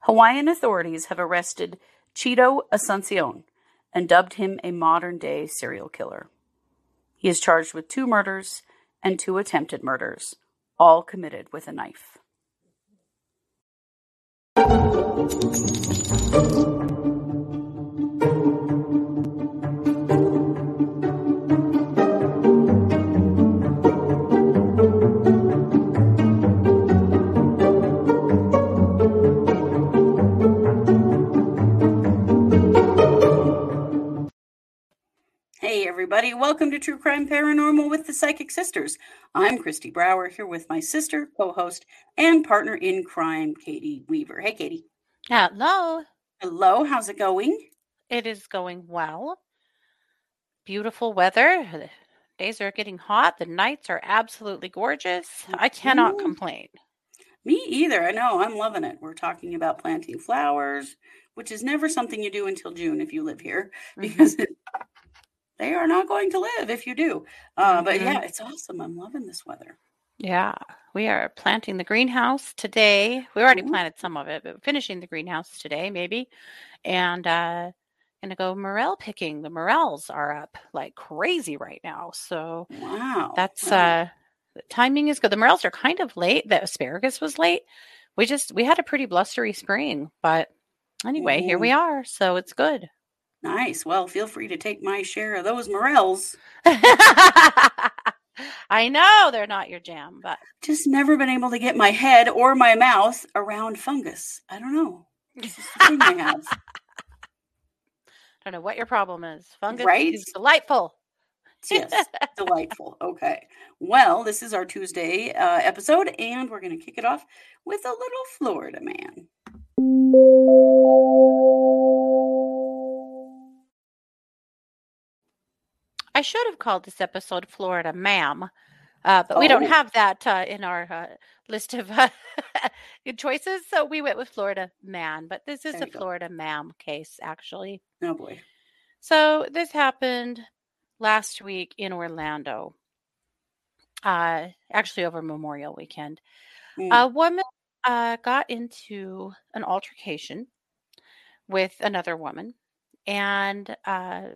Hawaiian authorities have arrested Chito Asuncion and dubbed him a modern day serial killer. He is charged with two murders and two attempted murders, all committed with a knife. Everybody, welcome to True Crime Paranormal with the Psychic Sisters. I'm Christy Brower here with my sister, co host, and partner in crime, Katie Weaver. Hey, Katie. Hello. Hello, how's it going? It is going well. Beautiful weather. The days are getting hot. The nights are absolutely gorgeous. I cannot Ooh. complain. Me either. I know, I'm loving it. We're talking about planting flowers, which is never something you do until June if you live here, Mhm. because it, they are not going to live if you do. Uh, but Mhm. yeah, it's awesome. I'm loving this weather. Yeah, we are planting the greenhouse today. We already Ooh. planted some of it, but finishing the greenhouse today, maybe. And uh gonna go morel picking. The morels are up like crazy right now. So Wow. that's wow. uh the timing is good. The morels are kind of late. The asparagus was late. We just we had a pretty blustery spring, but anyway, here we are. So it's good. Nice. Well, feel free to take my share of those morels. I know they're not your jam, but Just never been able to get my head or my mouth around fungus. I don't know. It's just the thing I have. I don't know what your problem is. Fungus Right? is delightful. Yes, delightful. Okay. Well, this is our Tuesday uh, episode, and we're going to kick it off with a little Florida man. I should have called this episode Florida Ma'am, uh, but we don't Oh. have that uh, in our uh, list of uh, choices. So we went with Florida Man, but this is There a. Florida Ma'am case, actually. Oh boy. So this happened last week in Orlando, uh, actually over Memorial Weekend. Mm. A woman uh, got into an altercation with another woman, and uh,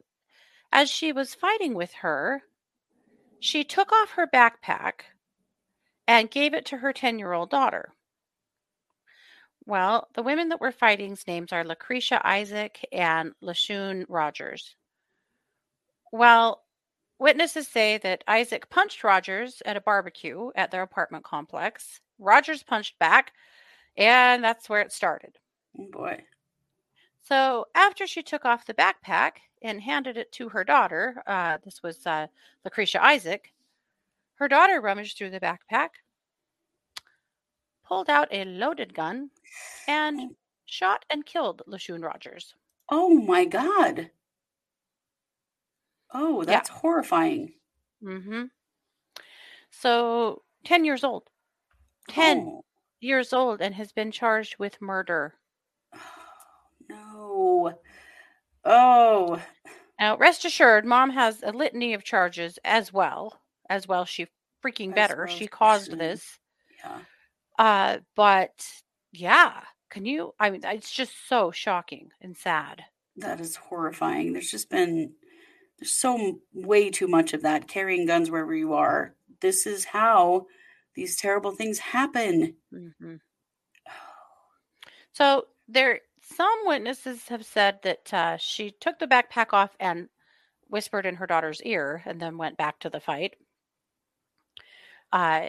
as she was fighting with her, she took off her backpack and gave it to her 10 year old daughter. Well, the women that were fighting's names are Lucretia Isaac and Lashun Rogers. Well, witnesses say that Isaac punched Rogers at a barbecue at their apartment complex. Rogers punched back, and that's where it started. Oh boy. So after she took off the backpack and handed it to her daughter, uh, this was uh, Lucretia Isaac, her daughter rummaged through the backpack, pulled out a loaded gun, and shot and killed Lashun Rogers. Oh my God. Oh, Yeah. that's horrifying. hmm So 10 years old. 10 Oh, years old and has been charged with murder. no. Oh, Now, rest assured, mom has a litany of charges as well. As well, she freaking As better. well she caused this. yeah. Uh, but yeah, can you? I mean, it's just so shocking and sad. That is horrifying. There's just been there's so way too much of that carrying guns wherever you are. This is how these terrible things happen. hmm So there, some witnesses have said that uh, she took the backpack off and whispered in her daughter's ear, and then went back to the fight. Uh,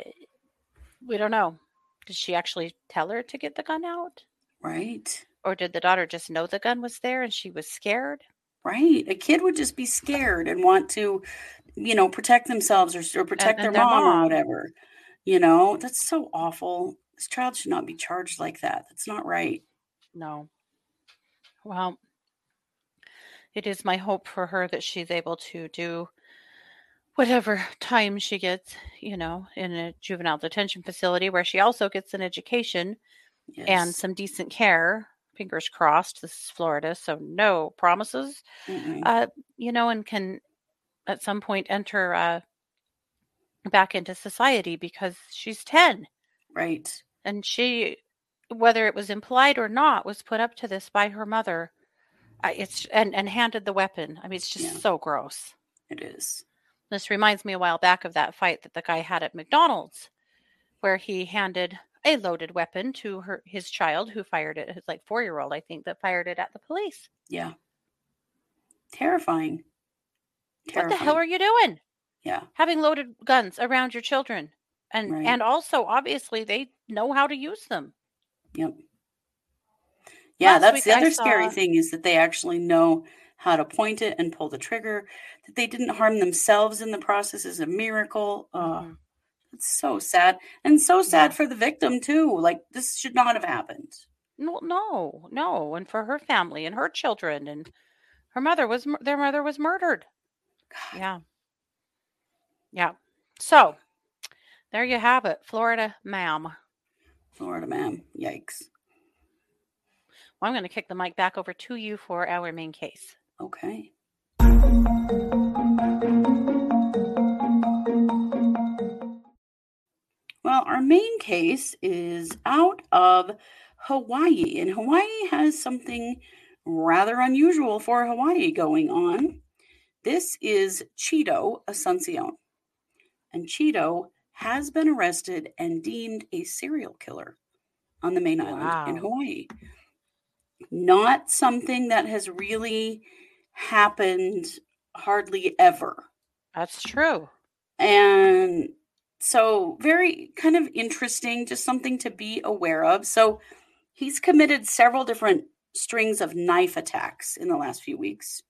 we don't know. Did she actually tell her to get the gun out, Right? or did the daughter just know the gun was there and she was scared? Right. A kid would just be scared and want to, you know, protect themselves or, or protect and their, their mom, or mom. whatever. You know, that's so awful. This child should not be charged like that. That's not right. No. Well, it is my hope for her that she's able to do whatever time she gets, you know, in a juvenile detention facility where she also gets an education Yes. and some decent care. Fingers crossed. This is Florida, so no promises. Uh, you know, and can at some point enter uh, back into society because she's 10 right. and she whether it was implied or not, was put up to this by her mother. I, it's and and handed the weapon. I mean, it's just Yeah. so gross. It is. This reminds me a while back of that fight that the guy had at McDonald's, where he handed a loaded weapon to her his child who fired it, his like four year old, I think, that fired it at the police. Yeah. Terrifying. What the hell are you doing? Yeah. Having loaded guns around your children. And Right. and also obviously they know how to use them. Yep. Yeah, Last that's the other scary thing is that they actually know how to point it and pull the trigger. That they didn't harm themselves in the process is a miracle. Uh. It's so sad, and so sad Yeah. for the victim too. Like this should not have happened. No, no, no. And for her family and her children and her mother was their mother was murdered. God, Yeah. Yeah. So there you have it. Florida ma'am. Florida man, yikes. Well, I'm going to kick the mic back over to you for our main case. Okay. Well, our main case is out of Hawaii, and Hawaii has something rather unusual for Hawaii going on. This is Chito Asuncion, and Chito has been arrested and deemed a serial killer on the main island in Hawaii. Not something that has really happened hardly ever. That's true. And so, very kind of interesting, just something to be aware of. So, he's committed several different strings of knife attacks in the last few weeks.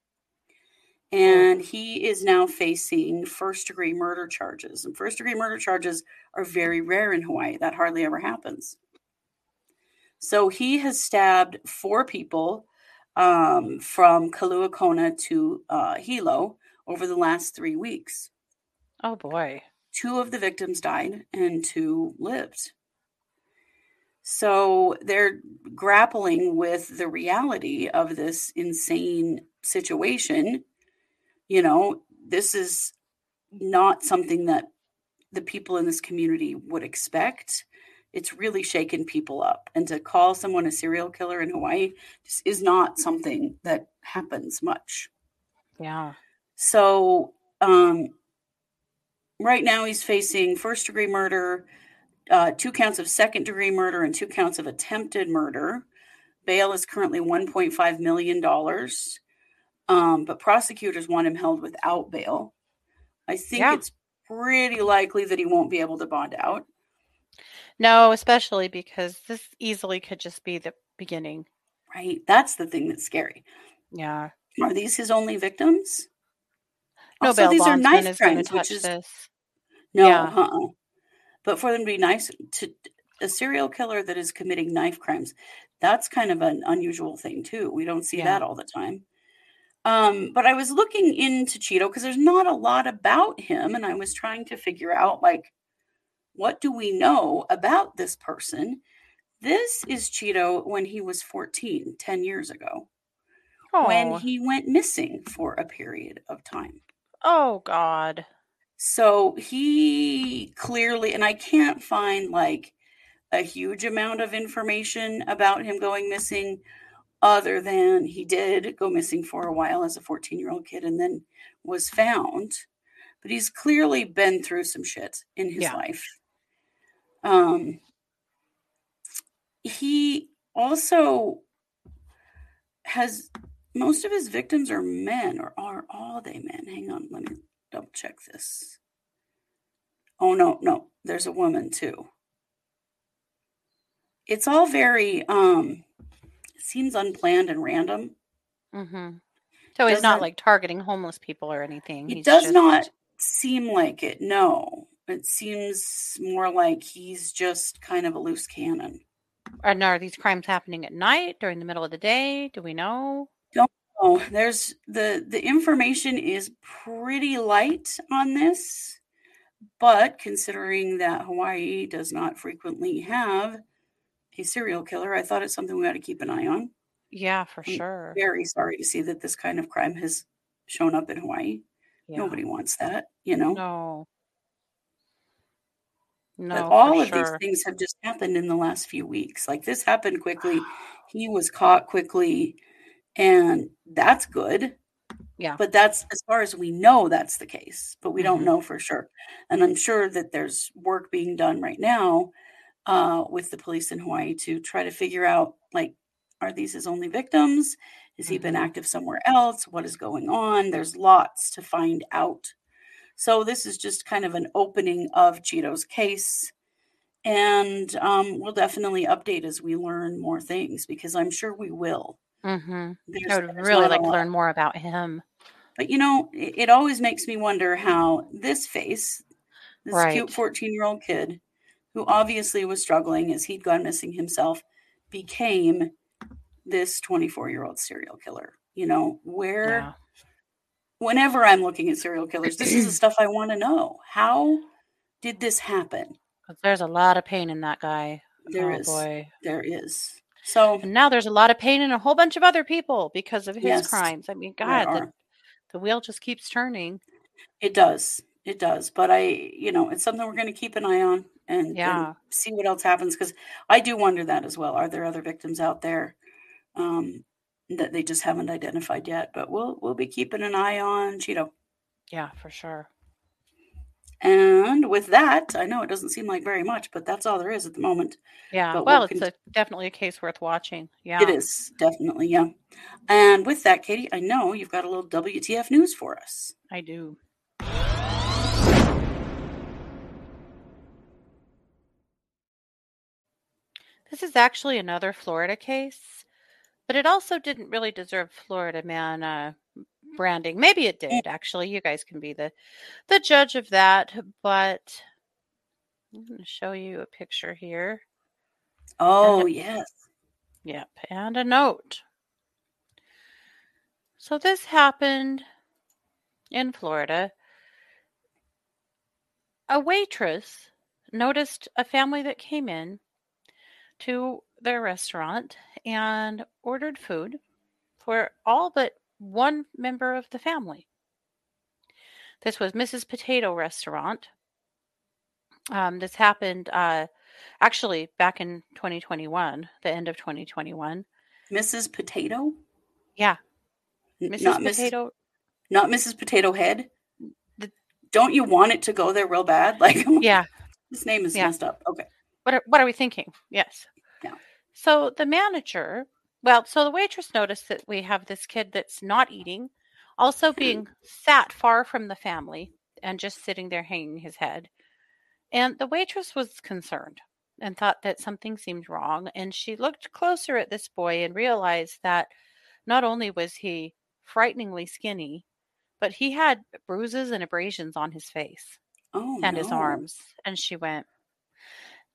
And he is now facing first degree murder charges. And first degree murder charges are very rare in Hawaii. That hardly ever happens. So, he has stabbed four people um, from Kailua-Kona to uh, Hilo over the last three weeks Oh boy. two of the victims died and two lived. So they're grappling with the reality of this insane situation. You know, this is not something that the people in this community would expect. It's really shaken people up. And to call someone a serial killer in Hawaii just is not something that happens much. Yeah. So, um, right now he's facing first degree murder, uh, two counts of second degree murder, and two counts of attempted murder. Bail is currently $1.5 million, um, but prosecutors want him held without bail. I think Yeah. it's pretty likely that he won't be able to bond out. No, especially because this easily could just be the beginning. Right? That's the thing that's scary. Yeah. Are these his only victims? No Also, bail these are knife crimes, which is this. No, Yeah. uh-uh. But for them to be nice to a serial killer that is committing knife crimes, that's kind of an unusual thing too. We don't see Yeah. that all the time. Um, but I was looking into Chito because there's not a lot about him, and I was trying to figure out like what do we know about this person? This is Chito when he was 14, 10 years ago, when Oh. he went missing for a period of time. oh God. So he clearly, and I can't find like a huge amount of information about him going missing, other than he did go missing for a while as a 14 year old kid and then was found. But he's clearly been through some shit in his Yeah. life. Um, he also has most of his victims are men, or are all they men? Hang on, let me double check this. Oh no, no, there's a woman too. It's all very um seems unplanned and random. hmm So he's not Doesn't- like targeting homeless people or anything. It He's does just- not seem like it, no. It seems more like he's just kind of a loose cannon. And are these crimes happening at night, during the middle of the day? Do we know? Oh, there's the the information is pretty light on this, but considering that Hawaii does not frequently have a serial killer, I thought it's something we ought to keep an eye on. Yeah, for Mm, sure. Very sorry to see that this kind of crime has shown up in Hawaii. Yeah. Nobody wants that, you know. No. No, but all of these things have just happened in the last few weeks. Like this happened quickly. He was caught quickly, and that's good. Yeah. But that's as far as we know, that's the case, but we Mhm. don't know for sure. And I'm sure that there's work being done right now uh, with the police in Hawaii to try to figure out like, are these his only victims? Has he been Mhm. active somewhere else? What is going on? There's lots to find out. So this is just kind of an opening of Chito's case. And um, we'll definitely update as we learn more things because I'm sure we will. Mhm. There's, I would really like to learn more about him. But you know, it, it always makes me wonder how this face, this cute 14 year old kid who obviously was struggling as he'd gone missing himself, became this 24 year old serial killer. You know, where, Yeah. whenever I'm looking at serial killers, this is the stuff I want to know. How did this happen? 'Cause there's a lot of pain in that guy. There oh is, boy. there is. So, And now there's a lot of pain in a whole bunch of other people because of his yes, crimes. I mean, God, the, the wheel just keeps turning. It does. It does. But I, you know, it's something we're going to keep an eye on and, and see what else happens because I do wonder that as well. Are there other victims out there um, that they just haven't identified yet? But we'll we'll be keeping an eye on Chito. Yeah, for sure. And with that, I know it doesn't seem like very much, but that's all there is at the moment. Yeah. But Well, we'll it's con- a definitely a case worth watching. Yeah. It is definitely yeah. And with that, Katie, I know you've got a little WTF news for us. I do. This is actually another Florida case, but it also didn't really deserve Florida man uh, branding. Maybe it did. Actually, you guys can be the the judge of that. But I'm going to show you a picture here. Oh yes. Yep, and a note. So this happened in Florida. A waitress noticed a family that came in to their restaurant and ordered food for all but one member of the family. This was Mrs. Potato Restaurant. Um, this happened uh, actually back in 2021, the end of 2021. Mrs. Potato? Yeah, Mrs. Not Mrs. Potato. Not Mrs. Potato Head. The- Don't you want it to go there real bad? Like Yeah, this name is Yeah. messed up. Okay. what are, what are we thinking? Yes. So the manager, well, so the waitress noticed that we have this kid that's not eating, also mm-hmm. being sat far from the family and just sitting there hanging his head. And the waitress was concerned and thought that something seemed wrong. And she looked closer at this boy and realized that not only was he frighteningly skinny, but he had bruises and abrasions on his face Oh and his arms. And she went.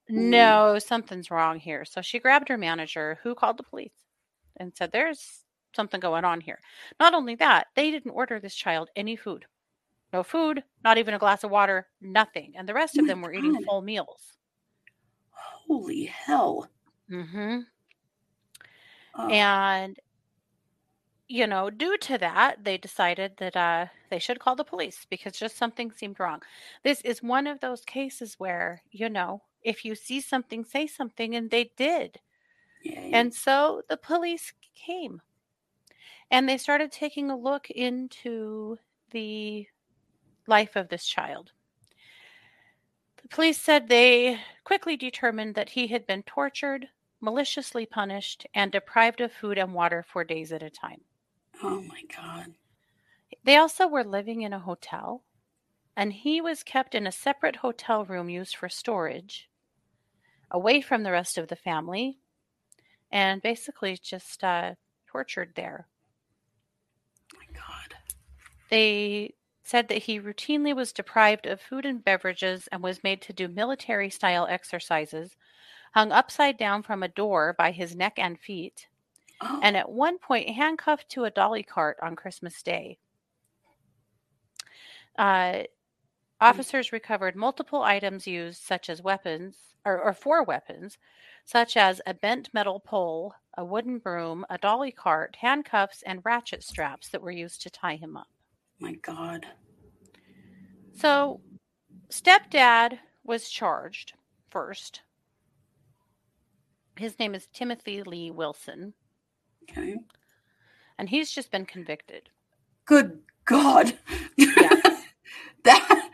No, something's wrong here. So she grabbed her manager, who called the police and said, There's something going on here. Not only that, they didn't order this child any food. No food, not even a glass of water, nothing. And the rest Oh of them were eating full meals. Holy hell. hmm Oh, And, you know, due to that, they decided that uh, they should call the police because just something seemed wrong. This is one of those cases where, you know, if you see something, say something, and they did. yay. And so the police came and they started taking a look into the life of this child. The police said they quickly determined that he had been tortured, maliciously punished, and deprived of food and water for days at a time. oh my god. They also were living in a hotel, and he was kept in a separate hotel room used for storage, away from the rest of the family, and basically just uh, tortured there. My god. They said that he routinely was deprived of food and beverages and was made to do military style exercises, hung upside down from a door by his neck and feet, Oh, and at one point handcuffed to a dolly cart on Christmas Day. Uh, Mm. officers recovered multiple items used, such as weapons, or, or four weapons, such as a bent metal pole, a wooden broom, a dolly cart, handcuffs, and ratchet straps that were used to tie him up. my god. So, stepdad was charged first. His name is Timothy Lee Wilson, Okay. and he's just been convicted. Good God. Yeah. that,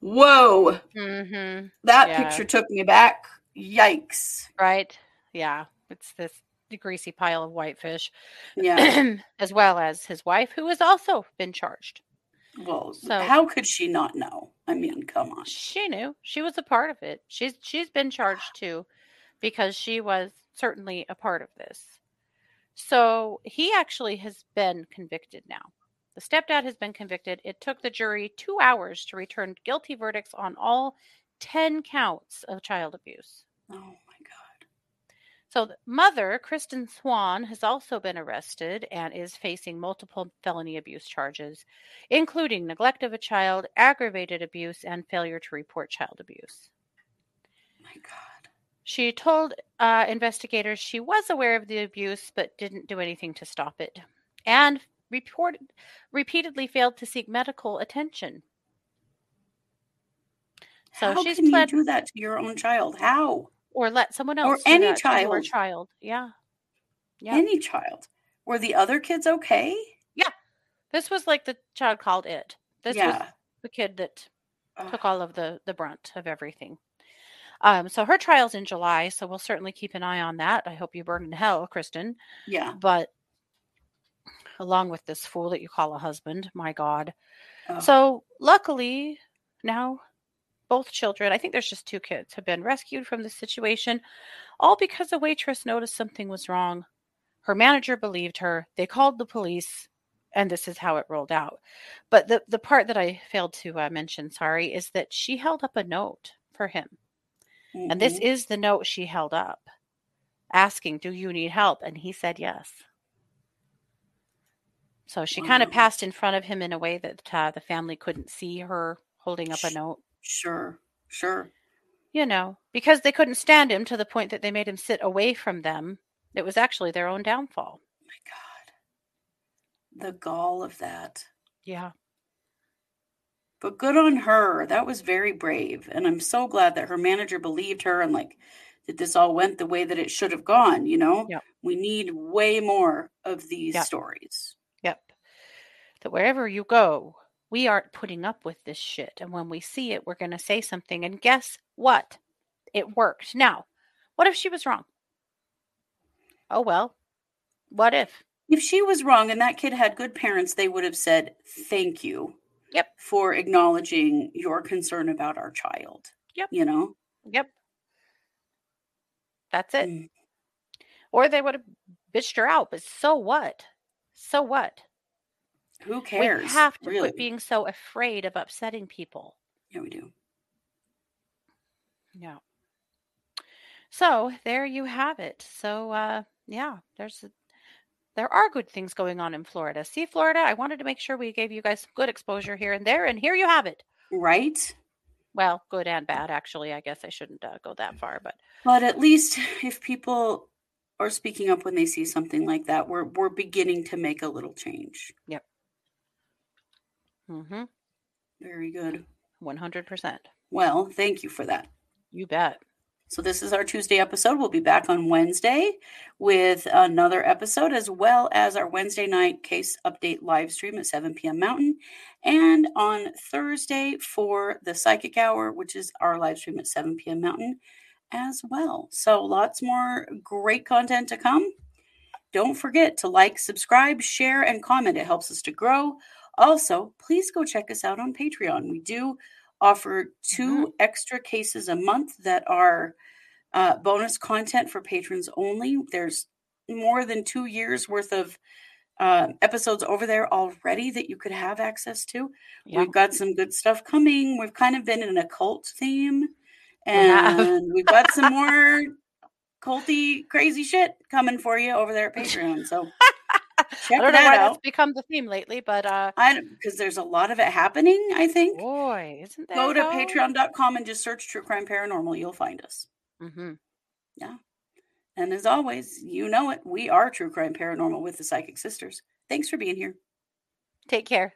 whoa. Mm-hmm. That Yeah. picture took me back. Yikes. Right? Yeah. It's this greasy pile of whitefish, Yeah. as well as his wife, who has also been charged. Well, So- how could she not know? I mean, come on. She knew. She was a part of it. She's she's been charged too because she was certainly a part of this. So he actually has been convicted now. The stepdad has been convicted. It took the jury 2 hours to return guilty verdicts on all 10 counts of child abuse. Oh my God. So the mother, Kristin Swan, has also been arrested and is facing multiple felony abuse charges, including neglect of a child, aggravated abuse, and failure to report child abuse. My God. She told uh, investigators she was aware of the abuse but didn't do anything to stop it, and reported repeatedly failed to seek medical attention. So how she's can pled you do that to your own child? How? or let someone else or any to your child. child. Yeah, yeah. Any child. Were the other kids okay? Yeah, this was like the child called it. This was the kid that Ugh. took all of the the brunt of everything. Um, so her trial's in July, so we'll certainly keep an eye on that. I hope you burn in hell, Kristin. yeah. But along with this fool that you call a husband, my God. Ugh. So luckily now both children, I think there's just two kids, have been rescued from the situation, all because a waitress noticed something was wrong. Her manager believed her. They called the police, and this is how it rolled out. But the, the part that I failed to uh, mention, sorry, is that she held up a note for him. And this Mhm. is the note she held up asking, Do you need help? And he said yes. So she kind of passed in front of him in a way that uh, the family couldn't see her holding up a note, Sure. Sure. you know, because they couldn't stand him to the point that they made him sit away from them. It was actually their own downfall. my God. The gall of that. Yeah. But good on her. That was very brave. And I'm so glad that her manager believed her and like that this all went the way that it should have gone, you know? Yep. We need way more of these Yep. stories. That wherever you go, we aren't putting up with this shit. And when we see it, we're going to say something. And guess what? It worked. Now, what if she was wrong? Oh, well. What if? If she was wrong and that kid had good parents, they would have said, Thank you. Yep. For acknowledging your concern about our child. Yep. You know? Yep. That's it. Mm. Or they would have bitched her out. But so what? So what? Who cares? We have to really? quit being so afraid of upsetting people. yeah, we do. Yeah. So there you have it. So uh yeah, there's a, there are good things going on in Florida. See Florida, I wanted to make sure we gave you guys some good exposure here and there and here you have it. Right? Well, good and bad actually. I guess I shouldn't uh, go that far, but But at least if people are speaking up when they see something like that, we're we're beginning to make a little change. Mhm. Very good. 100%. Well, thank you for that. You bet. So this is our Tuesday episode. We'll be back on Wednesday with another episode, as well as our Wednesday night case update live stream at 7 p.m. Mountain, and on Thursday for the Psychic Hour, which is our live stream at 7 p.m. Mountain as well. So lots more great content to come. Don't forget to like, subscribe, share, and comment. It helps us to grow. Also, please go check us out on Patreon. We do offer 2 extra cases a month that are uh, bonus content for patrons only. There's more than two years worth of uh, episodes over there already that you could have access to. Yeah. We've got some good stuff coming. We've kind of been in an occult theme, and we've got some more culty crazy shit coming for you over there at Patreon. So check I don't know that why out. that's become the theme lately, but uh I because there's a lot of it happening. I think. boy, isn't that Go to patreon.com and just search True Crime Paranormal. You'll find us. hmm And as always, you know it. We are True Crime Paranormal with the Psychic Sisters. Thanks for being here. Take care.